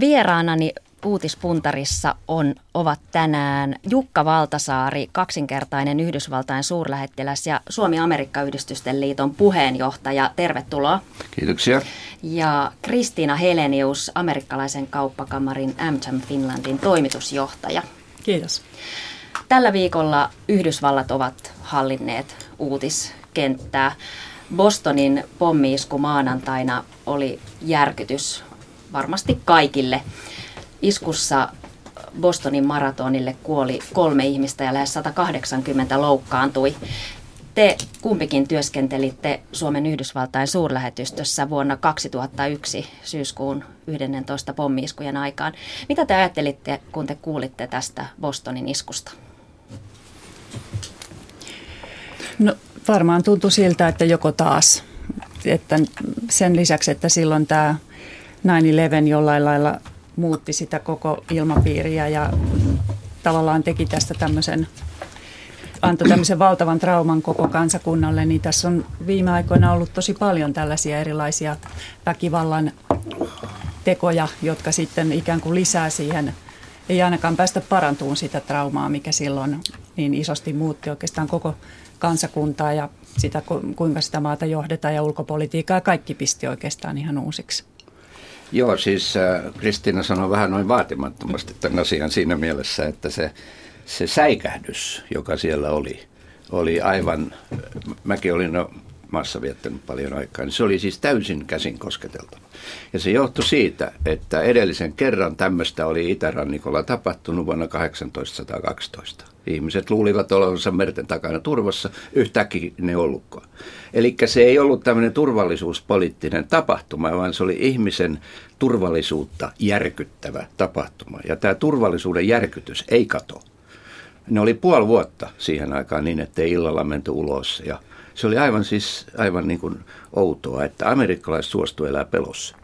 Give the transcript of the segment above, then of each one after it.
Vieraanani uutispuntarissa on, ovat tänään Jukka Valtasaari, kaksinkertainen Yhdysvaltain suurlähettiläs ja Suomi-Amerikka-yhdistysten liiton puheenjohtaja. Tervetuloa. Kiitoksia. Ja Kristiina Helenius, amerikkalaisen kauppakamarin Amcham Finlandin toimitusjohtaja. Kiitos. Tällä viikolla Yhdysvallat ovat hallinneet uutiskenttää. Bostonin pommiisku maanantaina oli järkytys varmasti kaikille. Iskussa Bostonin maratonille kuoli kolme ihmistä ja lähes 180 loukkaantui. Te kumpikin työskentelitte Suomen Yhdysvaltain suurlähetystössä vuonna 2001 syyskuun 11 pommiiskujen aikaan. Mitä te ajattelitte, kun te kuulitte tästä Bostonin iskusta? No varmaan tuntui siltä, että joko taas, että sen lisäksi, että silloin tämä 9-11 jollain lailla muutti sitä koko ilmapiiriä ja tavallaan teki tästä tämmöisen, antoi tämmöisen valtavan trauman koko kansakunnalle, niin tässä on viime aikoina ollut tosi paljon tällaisia erilaisia väkivallan tekoja, jotka sitten ikään kuin lisää siihen, ei ainakaan päästä parantumaan sitä traumaa, mikä silloin niin isosti muutti oikeastaan koko kansakuntaa ja sitä, kuinka sitä maata johdetaan ja ulkopolitiikkaa. Kaikki pisti oikeastaan ihan uusiksi. Joo, siis äh, Kristiina sanoi vähän noin vaatimattomasti tämän asian siinä mielessä, että se, se säikähdys, joka siellä oli, oli aivan, mäkin olin no, maassa viettänyt paljon aikaa, niin se oli siis täysin käsin kosketeltava. Ja se johtui siitä, että edellisen kerran tämmöistä oli Itärannikolla tapahtunut vuonna 1812. Ihmiset luulivat olevansa merten takana turvassa, yhtäkkiä ne ollutkaan. Eli se ei ollut tämmöinen turvallisuuspoliittinen tapahtuma, vaan se oli ihmisen turvallisuutta järkyttävä tapahtuma. Ja tämä turvallisuuden järkytys ei kato. Ne oli puoli vuotta siihen aikaan niin, että ei illalla menty ulos ja se oli aivan siis aivan niin kuin outoa, että amerikkalaiset suostu elää pelossa.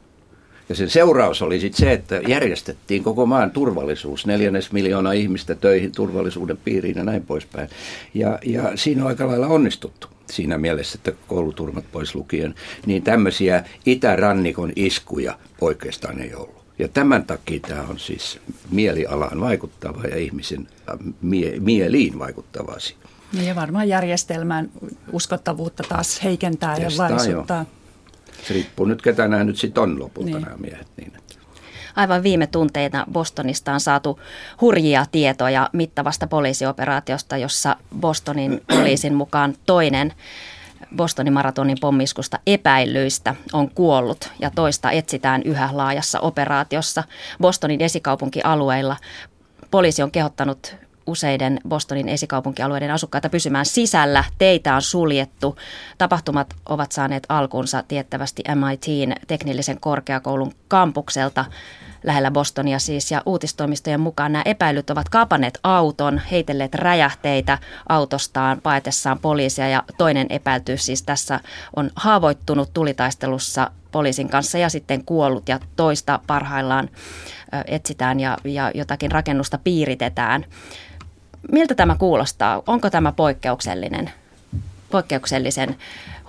Ja sen seuraus oli sitten se, että järjestettiin koko maan turvallisuus, neljännes miljoonaa ihmistä töihin turvallisuuden piiriin ja näin poispäin. Ja, ja siinä on aika lailla onnistuttu siinä mielessä, että kouluturmat pois lukien, niin tämmöisiä itärannikon iskuja oikeastaan ei ollut. Ja tämän takia tämä on siis mielialaan vaikuttava ja ihmisen äh, mie- mieliin vaikuttava asia. Niin ja varmaan järjestelmän uskottavuutta taas heikentää Testaa, ja vaisuttaa. Se riippuu nyt, ketä nämä nyt sitten on lopulta niin. nämä miehet. Niin. Aivan viime tunteina Bostonista on saatu hurjia tietoja mittavasta poliisioperaatiosta, jossa Bostonin poliisin mukaan toinen Bostonin maratonin pommiskusta epäilyistä on kuollut ja toista etsitään yhä laajassa operaatiossa. Bostonin esikaupunkialueilla poliisi on kehottanut useiden Bostonin esikaupunkialueiden asukkaita pysymään sisällä. Teitä on suljettu. Tapahtumat ovat saaneet alkunsa tiettävästi MITin teknillisen korkeakoulun kampukselta lähellä Bostonia siis, ja uutistoimistojen mukaan nämä epäilyt ovat kapanneet auton, heitelleet räjähteitä autostaan paetessaan poliisia, ja toinen epäilty siis tässä on haavoittunut tulitaistelussa poliisin kanssa ja sitten kuollut, ja toista parhaillaan etsitään ja, ja jotakin rakennusta piiritetään miltä tämä kuulostaa? Onko tämä poikkeuksellinen, poikkeuksellisen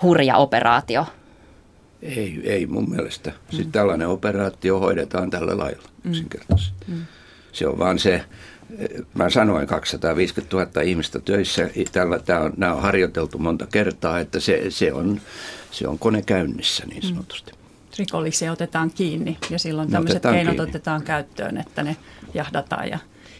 hurja operaatio? Ei, ei mun mielestä. Sitten mm. tällainen operaatio hoidetaan tällä lailla mm. yksinkertaisesti. Mm. Se on vaan se, mä sanoin 250 000 ihmistä töissä, tällä, tämä on, nämä on harjoiteltu monta kertaa, että se, se, on, se on kone käynnissä niin mm. sanotusti. Mm. Rikollisia otetaan kiinni ja silloin tämmöiset keinot kiinni. otetaan käyttöön, että ne jahdataan ja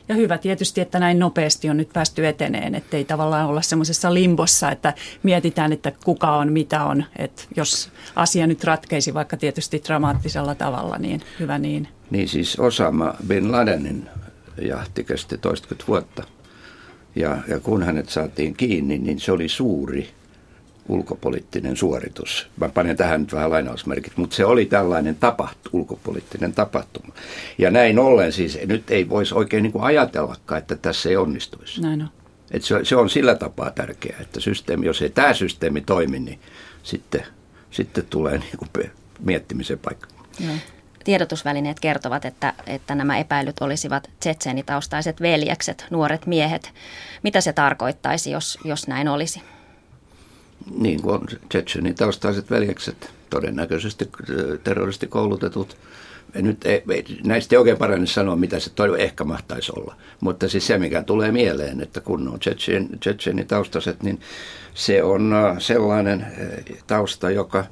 ja hyvä tietysti, että näin nopeasti on nyt päästy eteneen, ettei tavallaan olla semmoisessa limbossa, että mietitään, että kuka on, mitä on. Että jos asia nyt ratkeisi vaikka tietysti dramaattisella tavalla, niin hyvä niin. Niin siis Osama Bin Ladenin jahti kesti toistakymmentä vuotta. Ja, ja kun hänet saatiin kiinni, niin se oli suuri ulkopoliittinen suoritus. Mä panen tähän nyt vähän lainausmerkit, mutta se oli tällainen tapahtu, ulkopoliittinen tapahtuma. Ja näin ollen siis nyt ei voisi oikein niin kuin ajatellakaan, että tässä ei onnistuisi. Näin on. Et se, se on sillä tapaa tärkeää, että systeemi, jos ei tämä systeemi toimi, niin sitten, sitten tulee niin kuin miettimisen paikka. Ja. Tiedotusvälineet kertovat, että, että nämä epäilyt olisivat tsetseenitaustaiset veljekset, nuoret miehet. Mitä se tarkoittaisi, jos, jos näin olisi? Niin kuin on Tsetsenin taustaiset veljekset, todennäköisesti terroristikoulutetut. Nyt ei, näistä ei oikein parane sanoa, mitä se toi ehkä mahtaisi olla. Mutta siis se, mikä tulee mieleen, että kun on Tsetsenin taustaiset, niin se on sellainen tausta, joka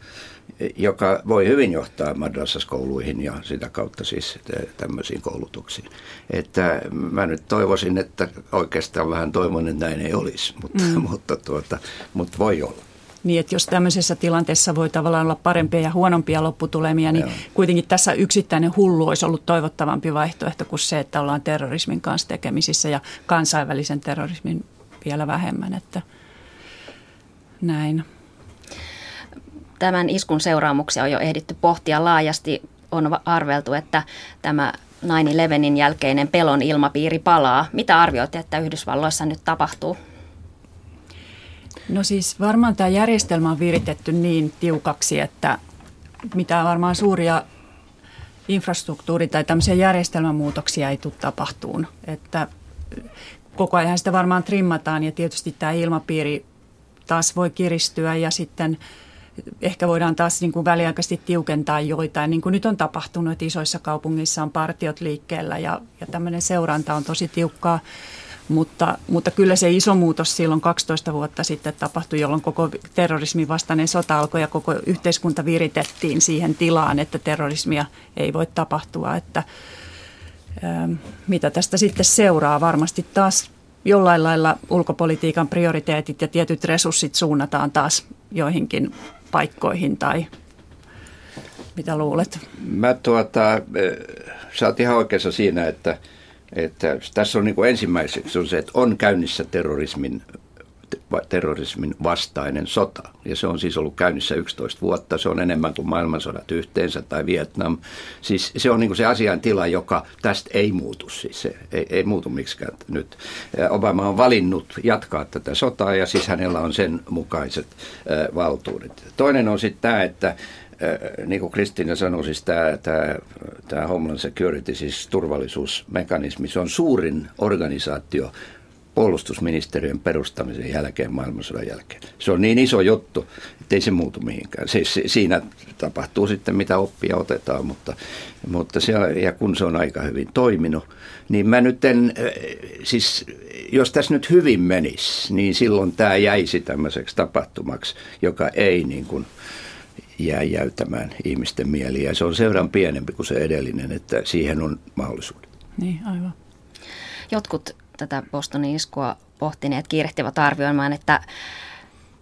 joka voi hyvin johtaa madrassaskouluihin ja sitä kautta siis tämmöisiin koulutuksiin. Että mä nyt toivoisin, että oikeastaan vähän toivon, että näin ei olisi, mutta, mm. mutta, tuota, mutta voi olla. Niin, että jos tämmöisessä tilanteessa voi tavallaan olla parempia ja huonompia lopputulemia, niin Joo. kuitenkin tässä yksittäinen hullu olisi ollut toivottavampi vaihtoehto kuin se, että ollaan terrorismin kanssa tekemisissä ja kansainvälisen terrorismin vielä vähemmän, että näin. Tämän iskun seuraamuksia on jo ehditty pohtia laajasti. On arveltu, että tämä 9-11 jälkeinen pelon ilmapiiri palaa. Mitä arvioitte, että Yhdysvalloissa nyt tapahtuu? No siis varmaan tämä järjestelmä on viritetty niin tiukaksi, että mitä varmaan suuria infrastruktuuri- tai tämmöisiä järjestelmämuutoksia ei tule tapahtuun. Että koko ajan sitä varmaan trimmataan ja tietysti tämä ilmapiiri taas voi kiristyä ja sitten – ehkä voidaan taas niin kuin väliaikaisesti tiukentaa joitain, niin kuin nyt on tapahtunut, että isoissa kaupungeissa on partiot liikkeellä ja, ja tämmöinen seuranta on tosi tiukkaa. Mutta, mutta kyllä se iso muutos silloin 12 vuotta sitten tapahtui, jolloin koko terrorismin vastainen sota alkoi ja koko yhteiskunta viritettiin siihen tilaan, että terrorismia ei voi tapahtua. Että, ähm, mitä tästä sitten seuraa? Varmasti taas jollain lailla ulkopolitiikan prioriteetit ja tietyt resurssit suunnataan taas joihinkin paikkoihin tai mitä luulet? Mä tuota, eh, sä oot ihan oikeassa siinä, että, että tässä on niin ensimmäiseksi on se, että on käynnissä terrorismin terrorismin vastainen sota. Ja se on siis ollut käynnissä 11 vuotta. Se on enemmän kuin maailmansodat yhteensä tai Vietnam. Siis se on niin se asian tila, joka tästä ei muutu. Siis se ei, ei muutu miksikään nyt. Obama on valinnut jatkaa tätä sotaa ja siis hänellä on sen mukaiset valtuudet. Toinen on sitten tämä, että niin kuin Kristiina sanoi, siis tämä, tämä, tämä Homeland Security, siis turvallisuusmekanismi, se on suurin organisaatio puolustusministeriön perustamisen jälkeen, maailmansodan jälkeen. Se on niin iso juttu, että ei se muutu mihinkään. Siis siinä tapahtuu sitten, mitä oppia otetaan, mutta, mutta se, ja kun se on aika hyvin toiminut, niin mä nyt en, eh, siis jos tässä nyt hyvin menisi, niin silloin tämä jäisi tämmöiseksi tapahtumaksi, joka ei niin kuin jää jäytämään ihmisten mieliä. Se on seuran pienempi kuin se edellinen, että siihen on mahdollisuudet. Niin, aivan. Jotkut tätä Bostonin iskua pohtineet kiirehtivät arvioimaan, että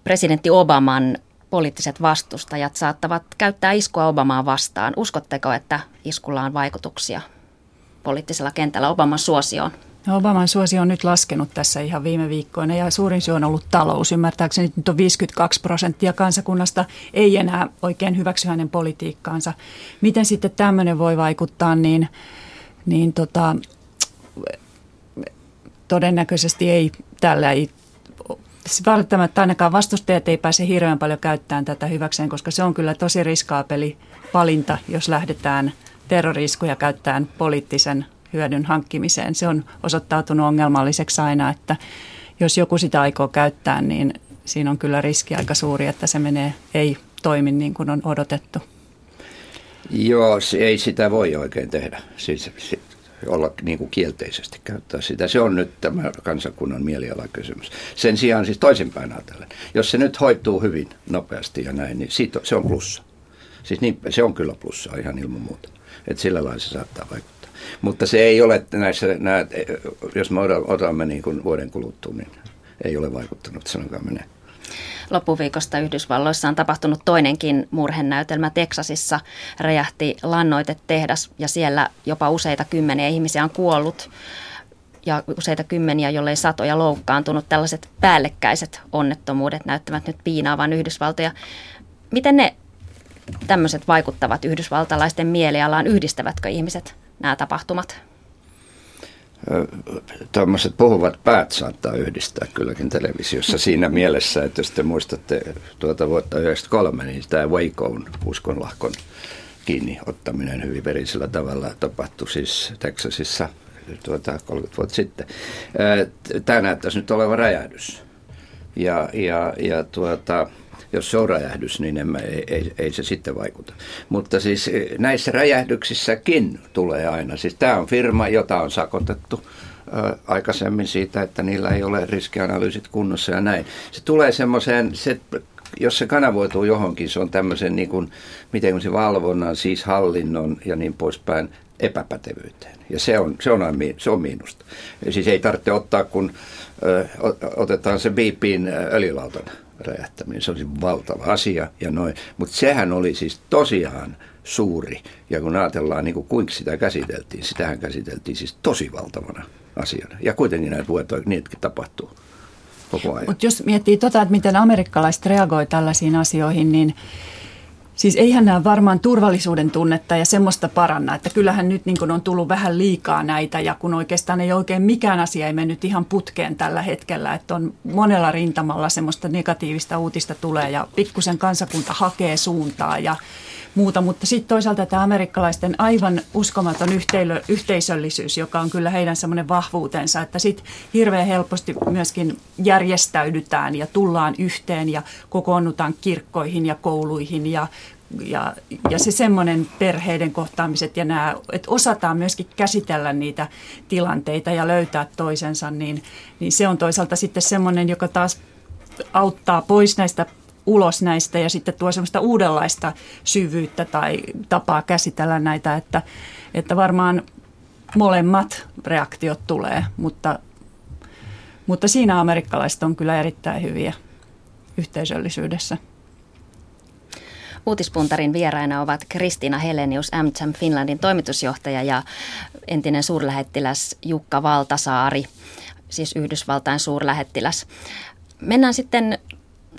presidentti Obaman poliittiset vastustajat saattavat käyttää iskua Obamaa vastaan. Uskotteko, että iskulla on vaikutuksia poliittisella kentällä Obaman suosioon? No Obaman suosio on nyt laskenut tässä ihan viime viikkoina ja suurin syy on ollut talous. Ymmärtääkseni nyt on 52 prosenttia kansakunnasta ei enää oikein hyväksy hänen politiikkaansa. Miten sitten tämmöinen voi vaikuttaa, niin, niin tota, todennäköisesti ei tällä ei välttämättä ainakaan vastustajat ei pääse hirveän paljon käyttämään tätä hyväkseen, koska se on kyllä tosi riskaapeli valinta, jos lähdetään terroriskuja käyttämään poliittisen hyödyn hankkimiseen. Se on osoittautunut ongelmalliseksi aina, että jos joku sitä aikoo käyttää, niin siinä on kyllä riski aika suuri, että se menee, ei toimi niin kuin on odotettu. Joo, ei sitä voi oikein tehdä. Siis, olla niin kuin kielteisesti käyttää sitä. Se on nyt tämä kansakunnan mielialakysymys. Sen sijaan siis toisinpäin ajatellen, jos se nyt hoituu hyvin nopeasti ja näin, niin siitä, se on plussa. Siis niin, se on kyllä plussa ihan ilman muuta. Että sillä lailla se saattaa vaikuttaa. Mutta se ei ole näissä, nämä, jos me otamme niin kuin vuoden kuluttua, niin ei ole vaikuttanut, sanokaa menee loppuviikosta Yhdysvalloissa on tapahtunut toinenkin murhenäytelmä Teksasissa. Räjähti lannoitetehdas ja siellä jopa useita kymmeniä ihmisiä on kuollut ja useita kymmeniä, jollei satoja loukkaantunut. Tällaiset päällekkäiset onnettomuudet näyttävät nyt piinaavan Yhdysvaltoja. Miten ne tämmöiset vaikuttavat yhdysvaltalaisten mielialaan? Yhdistävätkö ihmiset nämä tapahtumat? Tuommoiset puhuvat päät saattaa yhdistää kylläkin televisiossa siinä mielessä, että jos te muistatte tuota vuotta 1993, niin tämä Wacoon uskonlahkon kiinni ottaminen hyvin verisellä tavalla tapahtui siis Texasissa tuota 30 vuotta sitten. Tämä näyttäisi nyt olevan räjähdys. Ja, ja, ja tuota, jos se on räjähdys, niin emme, ei, ei, ei se sitten vaikuta. Mutta siis eh, näissä räjähdyksissäkin tulee aina. Siis tämä on firma, jota on sakotettu aikaisemmin siitä, että niillä ei ole riskianalyysit kunnossa ja näin. Se tulee semmoiseen, se, jos se kanavoituu johonkin, se on tämmöisen niin kuin, miten se valvonnan, siis hallinnon ja niin poispäin epäpätevyyteen. Ja se on, se on, se on miinusta. Siis ei tarvitse ottaa, kun ö, otetaan se BPin öljylautan räjähtäminen. Se olisi valtava asia ja noin. Mutta sehän oli siis tosiaan suuri. Ja kun ajatellaan, niin kuin, kuinka sitä käsiteltiin, sitähän käsiteltiin siis tosi valtavana asiana. Ja kuitenkin näitä vuotoja, niitäkin tapahtuu. Mutta jos miettii tota, että miten amerikkalaiset reagoi tällaisiin asioihin, niin Siis eihän nämä varmaan turvallisuuden tunnetta ja semmoista paranna, että kyllähän nyt niin on tullut vähän liikaa näitä ja kun oikeastaan ei oikein mikään asia ei mennyt ihan putkeen tällä hetkellä, että on monella rintamalla semmoista negatiivista uutista tulee ja pikkusen kansakunta hakee suuntaa ja muuta, mutta sitten toisaalta tämä amerikkalaisten aivan uskomaton yhteilö, yhteisöllisyys, joka on kyllä heidän semmoinen vahvuutensa, että sitten hirveän helposti myöskin järjestäydytään ja tullaan yhteen ja kokoonnutaan kirkkoihin ja kouluihin ja ja, ja se semmoinen perheiden kohtaamiset ja nämä, että osataan myöskin käsitellä niitä tilanteita ja löytää toisensa, niin, niin se on toisaalta sitten semmoinen, joka taas auttaa pois näistä ulos näistä ja sitten tuo semmoista uudenlaista syvyyttä tai tapaa käsitellä näitä, että, että varmaan molemmat reaktiot tulee, mutta, mutta siinä amerikkalaiset on kyllä erittäin hyviä yhteisöllisyydessä. Uutispuntarin vieraina ovat Kristina Helenius, AmCham Finlandin toimitusjohtaja ja entinen suurlähettiläs Jukka Valtasaari, siis Yhdysvaltain suurlähettiläs. Mennään sitten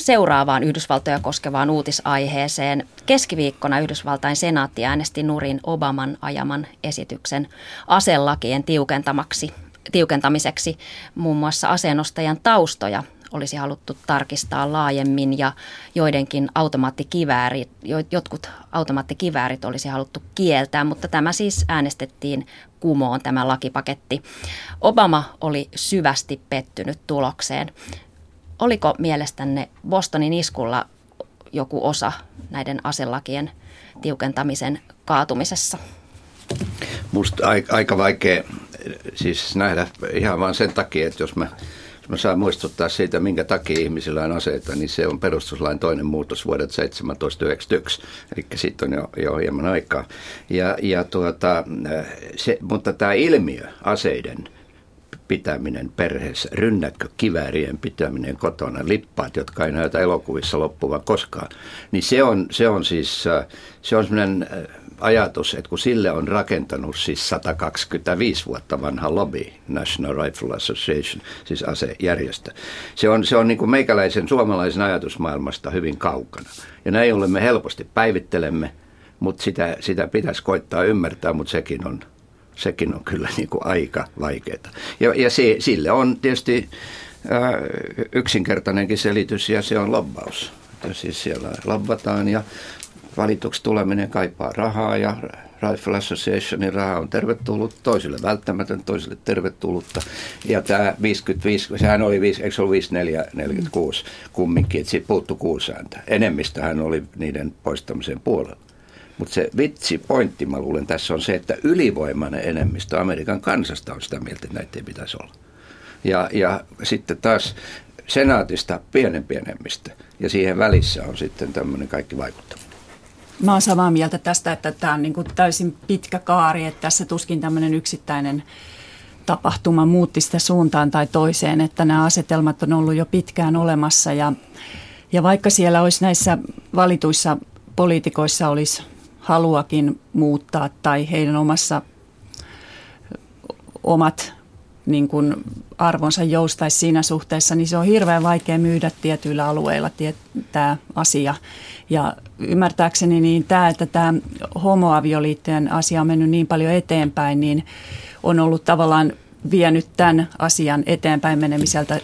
seuraavaan Yhdysvaltoja koskevaan uutisaiheeseen. Keskiviikkona Yhdysvaltain senaatti äänesti nurin Obaman ajaman esityksen aselakien tiukentamaksi, tiukentamiseksi. Muun muassa aseenostajan taustoja olisi haluttu tarkistaa laajemmin ja joidenkin automaattikiväärit, jotkut automaattikiväärit olisi haluttu kieltää, mutta tämä siis äänestettiin kumoon tämä lakipaketti. Obama oli syvästi pettynyt tulokseen. Oliko mielestänne Bostonin iskulla joku osa näiden aselakien tiukentamisen kaatumisessa? Musta aika vaikea siis nähdä ihan vain sen takia, että jos mä, jos mä saan muistuttaa siitä, minkä takia ihmisillä on aseita, niin se on perustuslain toinen muutos vuodet 1791, eli sitten on jo, jo hieman aikaa. Ja, ja tuota, se, mutta tämä ilmiö aseiden – pitäminen perheessä, rynnäkkökiväärien pitäminen kotona, lippaat, jotka ei näytä elokuvissa loppuvan koskaan, niin se on, se on siis äh, se on sellainen äh, ajatus, että kun sille on rakentanut siis 125 vuotta vanha lobby, National Rifle Association, siis asejärjestö. Se on, se on niin kuin meikäläisen suomalaisen ajatusmaailmasta hyvin kaukana. Ja näin ollen me helposti päivittelemme, mutta sitä, sitä pitäisi koittaa ymmärtää, mutta sekin on sekin on kyllä niin kuin aika vaikeaa. Ja, ja se, sille on tietysti ää, yksinkertainenkin selitys ja se on lobbaus. Ja siis siellä lobbataan ja valituksi tuleminen kaipaa rahaa ja Rifle Associationin raha on tervetullut, toisille välttämätön, toisille tervetullutta. Ja tämä 55, sehän oli, 5, eikö se ollut 54, 46 kumminkin, että siitä puuttu kuusi ääntä. Enemmistöhän oli niiden poistamisen puolella. Mutta se vitsi, pointti, mä luulen tässä on se, että ylivoimainen enemmistö Amerikan kansasta on sitä mieltä, että näitä ei pitäisi olla. Ja, ja sitten taas senaatista pienempi enemmistö. Ja siihen välissä on sitten tämmöinen kaikki vaikuttaminen. Mä oon samaa mieltä tästä, että tämä on niin kuin täysin pitkä kaari, että tässä tuskin tämmöinen yksittäinen tapahtuma muutti sitä suuntaan tai toiseen, että nämä asetelmat on ollut jo pitkään olemassa ja, ja vaikka siellä olisi näissä valituissa poliitikoissa olisi haluakin muuttaa tai heidän omassa omat niin kuin arvonsa joustaisi siinä suhteessa, niin se on hirveän vaikea myydä tietyillä alueilla tämä asia. Ja ymmärtääkseni niin tämä, että tämä homoavioliittojen asia on mennyt niin paljon eteenpäin, niin on ollut tavallaan vienyt tämän asian eteenpäin menemiseltä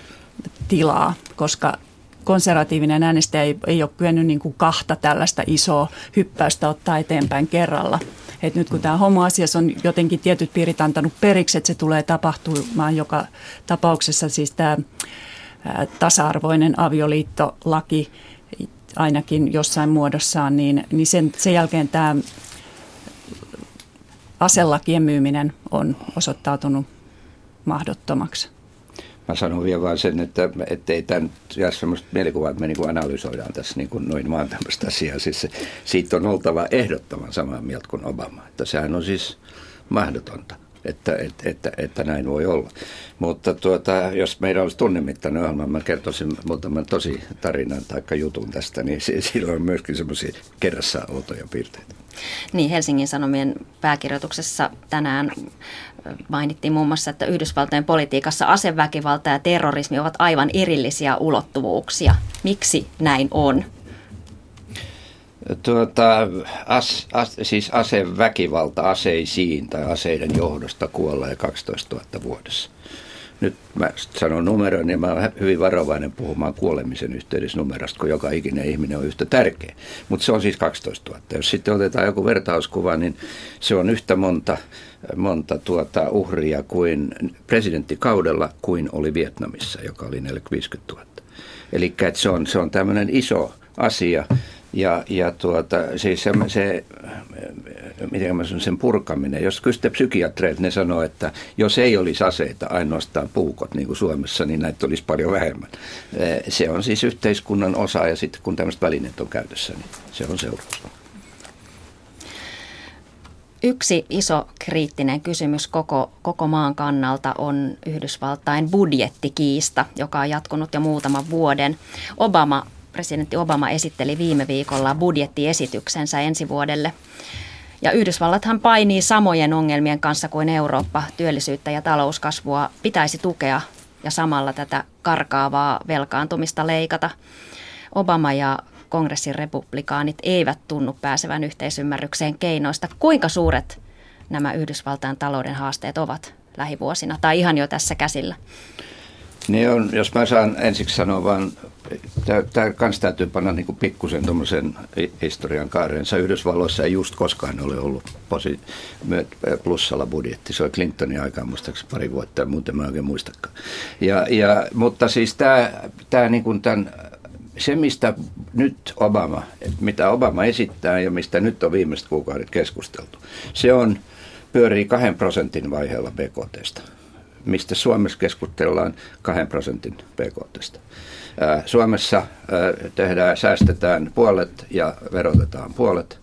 tilaa, koska konservatiivinen äänestäjä ei, ei ole kyennyt niin kuin kahta tällaista isoa hyppäystä ottaa eteenpäin kerralla. Et nyt kun tämä homoasiassa on jotenkin tietyt piirit antanut periksi, että se tulee tapahtumaan joka tapauksessa, siis tämä tasa-arvoinen avioliittolaki ainakin jossain muodossaan, niin, niin sen, sen jälkeen tämä aselakien myyminen on osoittautunut mahdottomaksi. Mä sanon vielä vaan sen, että ei tämän jää sellaista mielikuvaa, että me niin analysoidaan tässä niin kuin noin vaan tämmöistä asiaa. Siis se, siitä on oltava ehdottoman samaa mieltä kuin Obama. Että sehän on siis mahdotonta että, että, että, että näin voi olla. Mutta tuota, jos meillä olisi tunnemittainen ohjelma, mä kertoisin muutaman tosi tarinan tai jutun tästä, niin sillä on myöskin semmoisia kerrassa outoja piirteitä. Niin, Helsingin Sanomien pääkirjoituksessa tänään mainittiin muun muassa, että Yhdysvaltojen politiikassa aseväkivalta ja terrorismi ovat aivan erillisiä ulottuvuuksia. Miksi näin on? Tuota, as, as, siis aseväkivalta aseisiin tai aseiden johdosta kuolee 12 000 vuodessa. Nyt mä sanon numeron ja mä olen hyvin varovainen puhumaan kuolemisen yhteydessä numerosta, kun joka ikinen ihminen on yhtä tärkeä. Mutta se on siis 12 000. Jos sitten otetaan joku vertauskuva, niin se on yhtä monta, monta tuota uhria kuin presidenttikaudella kuin oli Vietnamissa, joka oli 450 000. Eli se on, se on tämmöinen iso asia ja, ja tuota, siis se, se miten mä sanon, sen purkaminen, jos kysytte psykiatreilta, ne sanoo, että jos ei olisi aseita, ainoastaan puukot niin kuin Suomessa, niin näitä olisi paljon vähemmän. Eh, se on siis yhteiskunnan osa ja sitten kun tämmöiset välineet on käytössä, niin se on seuraus. Yksi iso kriittinen kysymys koko, koko maan kannalta on Yhdysvaltain budjettikiista, joka on jatkunut jo muutaman vuoden. Obama presidentti Obama esitteli viime viikolla budjettiesityksensä ensi vuodelle. Ja Yhdysvallathan painii samojen ongelmien kanssa kuin Eurooppa. Työllisyyttä ja talouskasvua pitäisi tukea ja samalla tätä karkaavaa velkaantumista leikata. Obama ja kongressin republikaanit eivät tunnu pääsevän yhteisymmärrykseen keinoista. Kuinka suuret nämä Yhdysvaltain talouden haasteet ovat lähivuosina tai ihan jo tässä käsillä? Niin on, jos mä saan ensiksi sanoa vaan, tämä kans täytyy panna niin kuin pikkusen tuommoisen historian kaareensa. Yhdysvalloissa ei just koskaan ole ollut posi, plussalla budjetti. Se oli Clintonin aikaan muistaakseni pari vuotta ja muuten mä oikein muistakaan. Ja, ja, mutta siis tämä, tämä niin kuin tämän, se, mistä nyt Obama, mitä Obama esittää ja mistä nyt on viimeiset kuukaudet keskusteltu, se on pyörii kahden prosentin vaiheella BKTstä mistä Suomessa keskustellaan 2 prosentin PKT. Suomessa tehdään, säästetään puolet ja verotetaan puolet.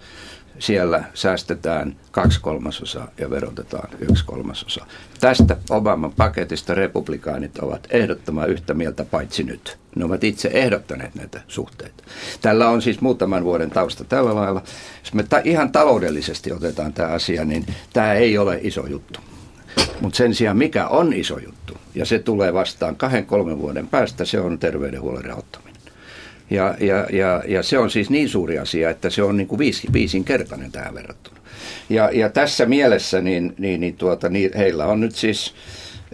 Siellä säästetään kaksi kolmasosaa ja verotetaan yksi kolmasosa. Tästä Obaman paketista republikaanit ovat ehdottoman yhtä mieltä, paitsi nyt. Ne ovat itse ehdottaneet näitä suhteita. Tällä on siis muutaman vuoden tausta tällä lailla. Jos me ta- ihan taloudellisesti otetaan tämä asia, niin tämä ei ole iso juttu. Mutta sen sijaan mikä on iso juttu, ja se tulee vastaan kahden, kolmen vuoden päästä, se on terveydenhuollon rahoittaminen. Ja, ja, ja, ja se on siis niin suuri asia, että se on niin kuin viisi, viisinkertainen tähän verrattuna. Ja, ja tässä mielessä niin, niin, niin, tuota, niin heillä on nyt siis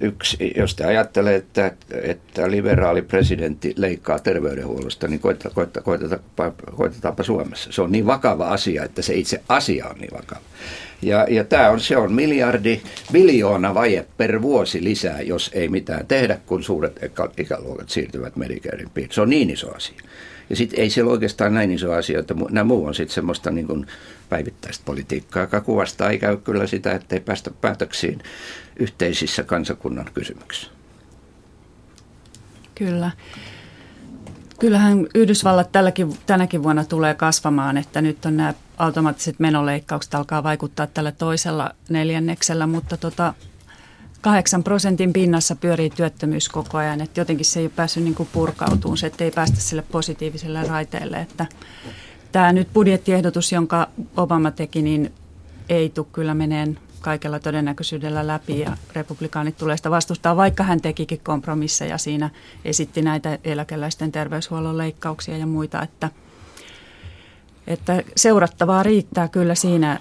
yksi, jos te ajattelee, että, että liberaali presidentti leikkaa terveydenhuollosta, niin koita, koita, koitetaanpa, koitetaanpa Suomessa. Se on niin vakava asia, että se itse asia on niin vakava. Ja, ja tämä on, se on miljardi, biljoona vaje per vuosi lisää, jos ei mitään tehdä, kun suuret ikäluokat siirtyvät Medicarein piiriin. Se on niin iso asia. Ja sitten ei siellä oikeastaan näin iso asia, että nämä muu on sitten semmoista niin kuin päivittäistä politiikkaa, joka kuvastaa ikään kyllä sitä, että ei päästä päätöksiin yhteisissä kansakunnan kysymyksissä. Kyllä. Kyllähän Yhdysvallat tälläkin, tänäkin vuonna tulee kasvamaan, että nyt on nämä automaattiset menoleikkaukset alkaa vaikuttaa tällä toisella neljänneksellä, mutta tota, 8 prosentin pinnassa pyörii työttömyys koko ajan, että jotenkin se ei ole päässyt niin purkautumaan, se ei päästä sille positiiviselle raiteelle, että tämä nyt budjettiehdotus, jonka Obama teki, niin ei tule kyllä meneen kaikella todennäköisyydellä läpi ja republikaanit tulee sitä vastustaa, vaikka hän tekikin kompromisseja. Siinä, esitti näitä eläkeläisten terveyshuollon leikkauksia ja muita, että, että seurattavaa riittää kyllä siinä,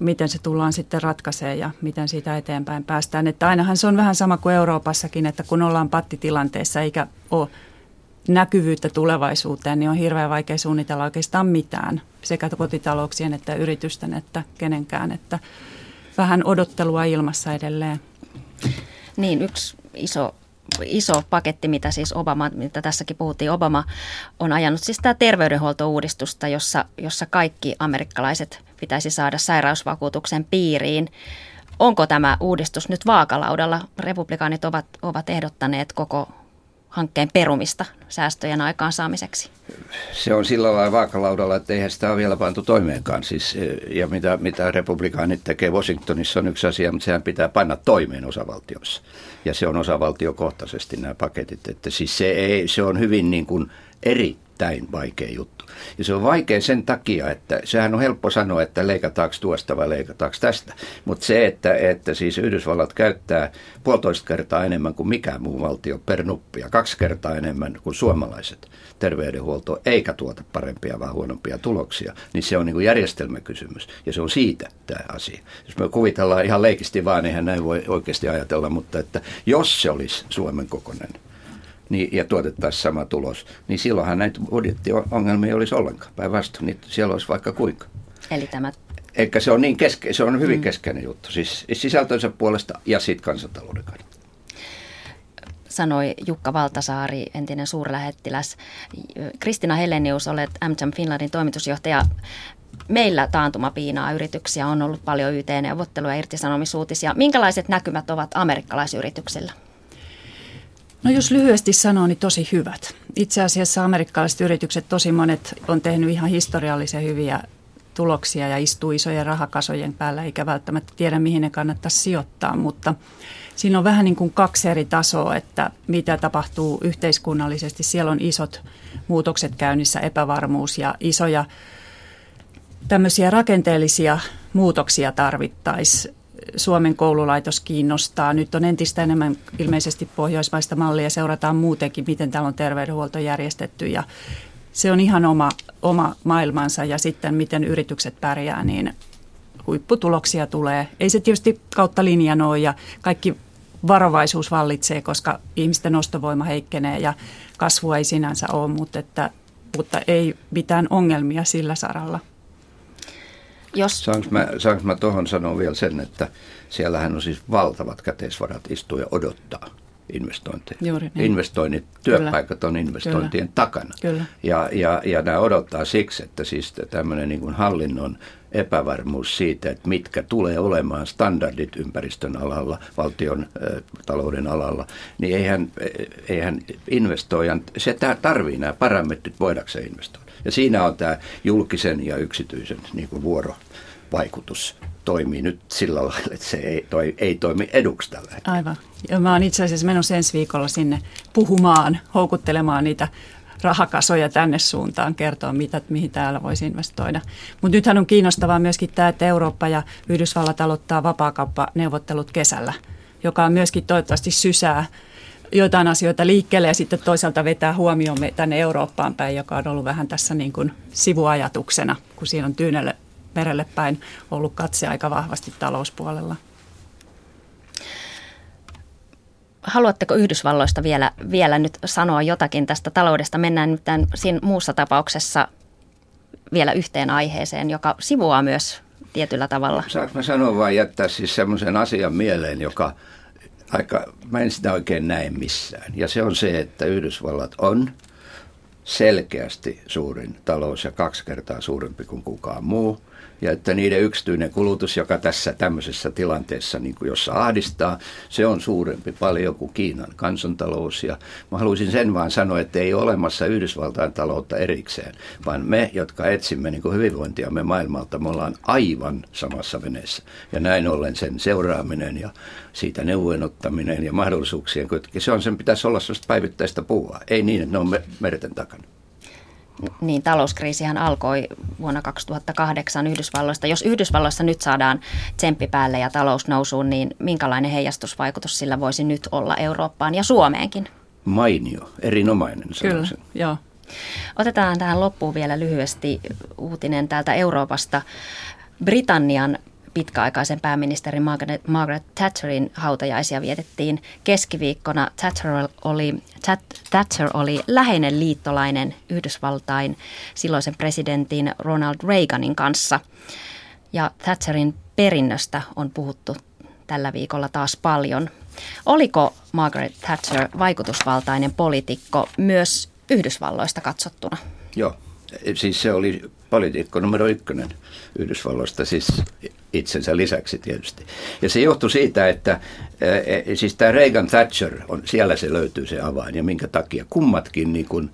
miten se tullaan sitten ratkaisemaan ja miten siitä eteenpäin päästään. Että ainahan se on vähän sama kuin Euroopassakin, että kun ollaan pattitilanteessa eikä ole näkyvyyttä tulevaisuuteen, niin on hirveän vaikea suunnitella oikeastaan mitään sekä kotitalouksien että yritysten että kenenkään. Että vähän odottelua ilmassa edelleen. Niin, yksi iso iso paketti, mitä siis Obama, mitä tässäkin puhuttiin, Obama on ajanut siis tämä terveydenhuoltouudistusta, jossa, jossa kaikki amerikkalaiset pitäisi saada sairausvakuutuksen piiriin. Onko tämä uudistus nyt vaakalaudalla? Republikaanit ovat, ovat ehdottaneet koko hankkeen perumista säästöjen aikaansaamiseksi? Se on sillä lailla vaakalaudalla, että eihän sitä ole vielä pantu toimeenkaan. Siis, e, ja mitä, mitä republikaanit tekee Washingtonissa on yksi asia, mutta sehän pitää panna toimeen osavaltiossa. Ja se on osavaltiokohtaisesti nämä paketit. Että siis se, ei, se on hyvin niin kuin erittäin vaikea juttu. Ja se on vaikea sen takia, että sehän on helppo sanoa, että leikataanko tuosta vai leikataanko tästä. Mutta se, että, että siis Yhdysvallat käyttää puolitoista kertaa enemmän kuin mikään muu valtio per nuppia, kaksi kertaa enemmän kuin suomalaiset terveydenhuolto, eikä tuota parempia vaan huonompia tuloksia, niin se on niin kuin järjestelmäkysymys. Ja se on siitä tämä asia. Jos me kuvitellaan ihan leikisti vaan, eihän näin voi oikeasti ajatella, mutta että jos se olisi Suomen kokonen niin, ja tuotettaisiin sama tulos, niin silloinhan näitä budjettiongelmia olisi ollenkaan. Päinvastoin, niin siellä olisi vaikka kuinka. Eli tämä Eikä se on, niin keske, se on hyvin mm. keskeinen juttu, siis sisältönsä puolesta ja sitten kansantalouden kannalta. Sanoi Jukka Valtasaari, entinen suurlähettiläs. Kristina Helenius, olet MCM Finlandin toimitusjohtaja. Meillä taantuma piinaa yrityksiä, on ollut paljon YT-neuvotteluja ja irtisanomisuutisia. Minkälaiset näkymät ovat amerikkalaisyrityksillä? No jos lyhyesti sanoo, niin tosi hyvät. Itse asiassa amerikkalaiset yritykset, tosi monet on tehnyt ihan historiallisen hyviä tuloksia ja istuu isojen rahakasojen päällä, eikä välttämättä tiedä, mihin ne kannattaa sijoittaa, mutta siinä on vähän niin kuin kaksi eri tasoa, että mitä tapahtuu yhteiskunnallisesti. Siellä on isot muutokset käynnissä, epävarmuus ja isoja tämmöisiä rakenteellisia muutoksia tarvittaisiin Suomen koululaitos kiinnostaa. Nyt on entistä enemmän ilmeisesti pohjoismaista mallia. Seurataan muutenkin, miten täällä on terveydenhuolto järjestetty ja se on ihan oma, oma maailmansa ja sitten miten yritykset pärjää, niin huipputuloksia tulee. Ei se tietysti kautta linjan ole ja kaikki varovaisuus vallitsee, koska ihmisten ostovoima heikkenee ja kasvua ei sinänsä ole, mutta, että, mutta ei mitään ongelmia sillä saralla. Jos... Saanko mä, saanko mä tuohon sanoa vielä sen, että siellähän on siis valtavat käteisvarat istuu ja odottaa investointeja. Juuri niin. Investoinnit, työpaikat on investointien Kyllä. takana. Kyllä. Ja, ja, ja nämä odottaa siksi, että siis tämmöinen niin kuin hallinnon epävarmuus siitä, että mitkä tulee olemaan standardit ympäristön alalla, valtion äh, talouden alalla, niin eihän, eihän investoijan, se tarvii nämä parametrit voidakseen investoida. Ja siinä on tämä julkisen ja yksityisen niin kuin vuorovaikutus toimii nyt sillä lailla, että se ei, toi, ei toimi eduksi tällä hetkellä. Aivan. Ja mä oon itse asiassa menossa ensi viikolla sinne puhumaan, houkuttelemaan niitä rahakasoja tänne suuntaan, kertoa, mitä, mihin täällä voisi investoida. Mutta nythän on kiinnostavaa myöskin tämä, että Eurooppa ja Yhdysvallat aloittaa vapaakauppaneuvottelut kesällä, joka on myöskin toivottavasti sysää joitain asioita liikkeelle ja sitten toisaalta vetää huomioon tänne Eurooppaan päin, joka on ollut vähän tässä niin kuin sivuajatuksena, kun siinä on Tyynelle merelle päin ollut katse aika vahvasti talouspuolella. Haluatteko Yhdysvalloista vielä, vielä nyt sanoa jotakin tästä taloudesta? Mennään nyt tämän, siinä muussa tapauksessa vielä yhteen aiheeseen, joka sivuaa myös tietyllä tavalla. Saanko mä sanoa vai jättää siis semmoisen asian mieleen, joka aika, mä en sitä oikein näe missään. Ja se on se, että Yhdysvallat on selkeästi suurin talous ja kaksi kertaa suurempi kuin kukaan muu ja että niiden yksityinen kulutus, joka tässä tämmöisessä tilanteessa, niin kuin jossa ahdistaa, se on suurempi paljon kuin Kiinan kansantalous. Ja mä haluaisin sen vaan sanoa, että ei ole olemassa Yhdysvaltain taloutta erikseen, vaan me, jotka etsimme niin kuin hyvinvointiamme maailmalta, me ollaan aivan samassa veneessä. Ja näin ollen sen seuraaminen ja siitä neuvojen ottaminen ja mahdollisuuksien, se on sen pitäisi olla sellaista päivittäistä puhua, ei niin, että ne on merten takana niin talouskriisihän alkoi vuonna 2008 Yhdysvalloista. Jos Yhdysvalloissa nyt saadaan tsemppi päälle ja talous nousuun, niin minkälainen heijastusvaikutus sillä voisi nyt olla Eurooppaan ja Suomeenkin? Mainio, erinomainen Kyllä, joo. Otetaan tähän loppuun vielä lyhyesti uutinen täältä Euroopasta. Britannian pitkäaikaisen pääministerin Margaret, Margaret Thatcherin hautajaisia vietettiin keskiviikkona. Thatcher oli, Thatcher oli läheinen liittolainen Yhdysvaltain silloisen presidentin Ronald Reaganin kanssa. Ja Thatcherin perinnöstä on puhuttu tällä viikolla taas paljon. Oliko Margaret Thatcher vaikutusvaltainen poliitikko myös Yhdysvalloista katsottuna? Joo, siis se oli poliitikko numero ykkönen Yhdysvalloista, siis itsensä lisäksi tietysti. Ja se johtui siitä, että siis tämä Reagan Thatcher, on, siellä se löytyy se avain, ja minkä takia kummatkin niin kuin,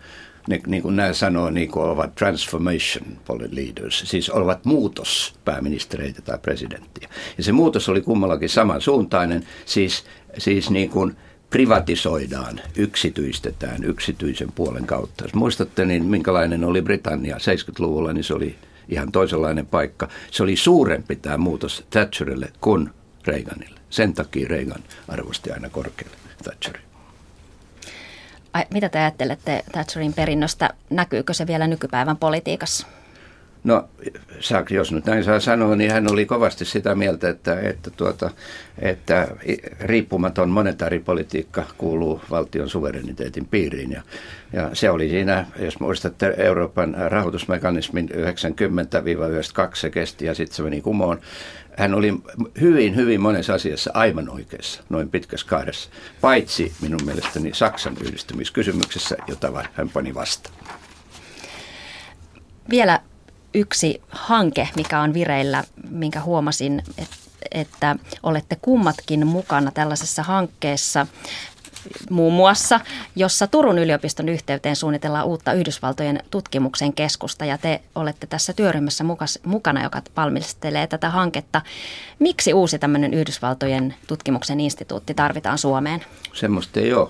ne, niin kuin nämä sanoo, niin kuin ovat transformation leaders, siis ovat muutospääministereitä tai presidenttiä. Ja se muutos oli kummallakin samansuuntainen, siis, siis niin kuin privatisoidaan, yksityistetään yksityisen puolen kautta. Jos muistatte, niin minkälainen oli Britannia 70-luvulla, niin se oli ihan toisenlainen paikka. Se oli suurempi tämä muutos Thatcherille kuin Reaganille. Sen takia Reagan arvosti aina korkealle Thatcherin. Ai, mitä te ajattelette Thatcherin perinnöstä? Näkyykö se vielä nykypäivän politiikassa? No, jos nyt näin saa sanoa, niin hän oli kovasti sitä mieltä, että, että, tuota, että riippumaton monetaaripolitiikka kuuluu valtion suvereniteetin piiriin. Ja, ja se oli siinä, jos muistatte Euroopan rahoitusmekanismin 90-92 se kesti ja sitten se meni kumoon. Hän oli hyvin, hyvin monessa asiassa aivan oikeassa, noin pitkässä kahdessa, paitsi minun mielestäni Saksan yhdistymiskysymyksessä, jota hän pani vastaan. Vielä yksi hanke, mikä on vireillä, minkä huomasin, että olette kummatkin mukana tällaisessa hankkeessa muun muassa, jossa Turun yliopiston yhteyteen suunnitellaan uutta Yhdysvaltojen tutkimuksen keskusta ja te olette tässä työryhmässä mukana, joka valmistelee tätä hanketta. Miksi uusi tämmöinen Yhdysvaltojen tutkimuksen instituutti tarvitaan Suomeen? Semmoista ei ole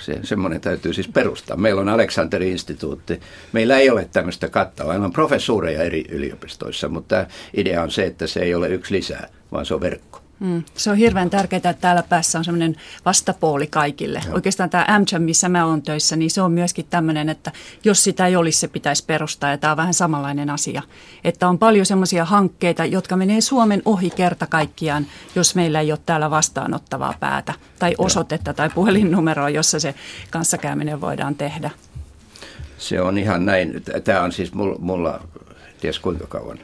se, semmoinen täytyy siis perustaa. Meillä on Aleksanterin instituutti. Meillä ei ole tämmöistä kattavaa. Meillä on professuureja eri yliopistoissa, mutta idea on se, että se ei ole yksi lisää, vaan se on verkko. Mm. Se on hirveän tärkeää, että täällä päässä on semmoinen vastapuoli kaikille. Joo. Oikeastaan tämä AmCham, missä mä oon töissä, niin se on myöskin tämmöinen, että jos sitä ei olisi, se pitäisi perustaa. Ja tämä on vähän samanlainen asia. Että on paljon semmoisia hankkeita, jotka menee Suomen ohi kerta kaikkiaan, jos meillä ei ole täällä vastaanottavaa päätä tai osoitetta Joo. tai puhelinnumeroa, jossa se kanssakäyminen voidaan tehdä. Se on ihan näin. Tämä on siis mulla ties kuinka kauan,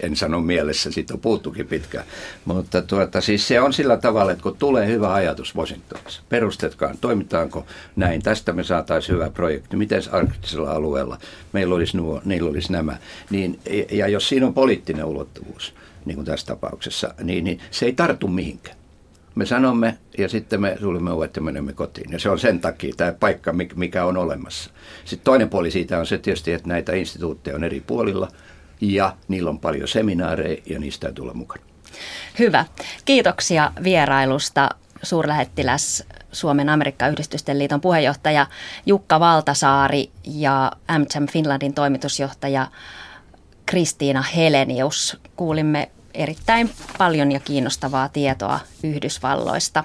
en sano mielessä, siitä on puuttukin pitkään. Mutta tuota, siis se on sillä tavalla, että kun tulee hyvä ajatus Washingtonissa, perustetkaan, toimitaanko näin, tästä me saataisiin hyvä projekti, miten arktisella alueella meillä olisi, nuo, niillä olisi nämä. Niin, ja jos siinä on poliittinen ulottuvuus, niin kuin tässä tapauksessa, niin, niin se ei tartu mihinkään. Me sanomme ja sitten me suljemme ovet ja menemme kotiin. Ja se on sen takia tämä paikka, mikä on olemassa. Sitten toinen puoli siitä on se tietysti, että näitä instituutteja on eri puolilla ja niillä on paljon seminaareja ja niistä täytyy tulla mukana. Hyvä. Kiitoksia vierailusta suurlähettiläs Suomen Amerikka-yhdistysten liiton puheenjohtaja Jukka Valtasaari ja AmCham Finlandin toimitusjohtaja Kristiina Helenius. Kuulimme erittäin paljon ja kiinnostavaa tietoa Yhdysvalloista.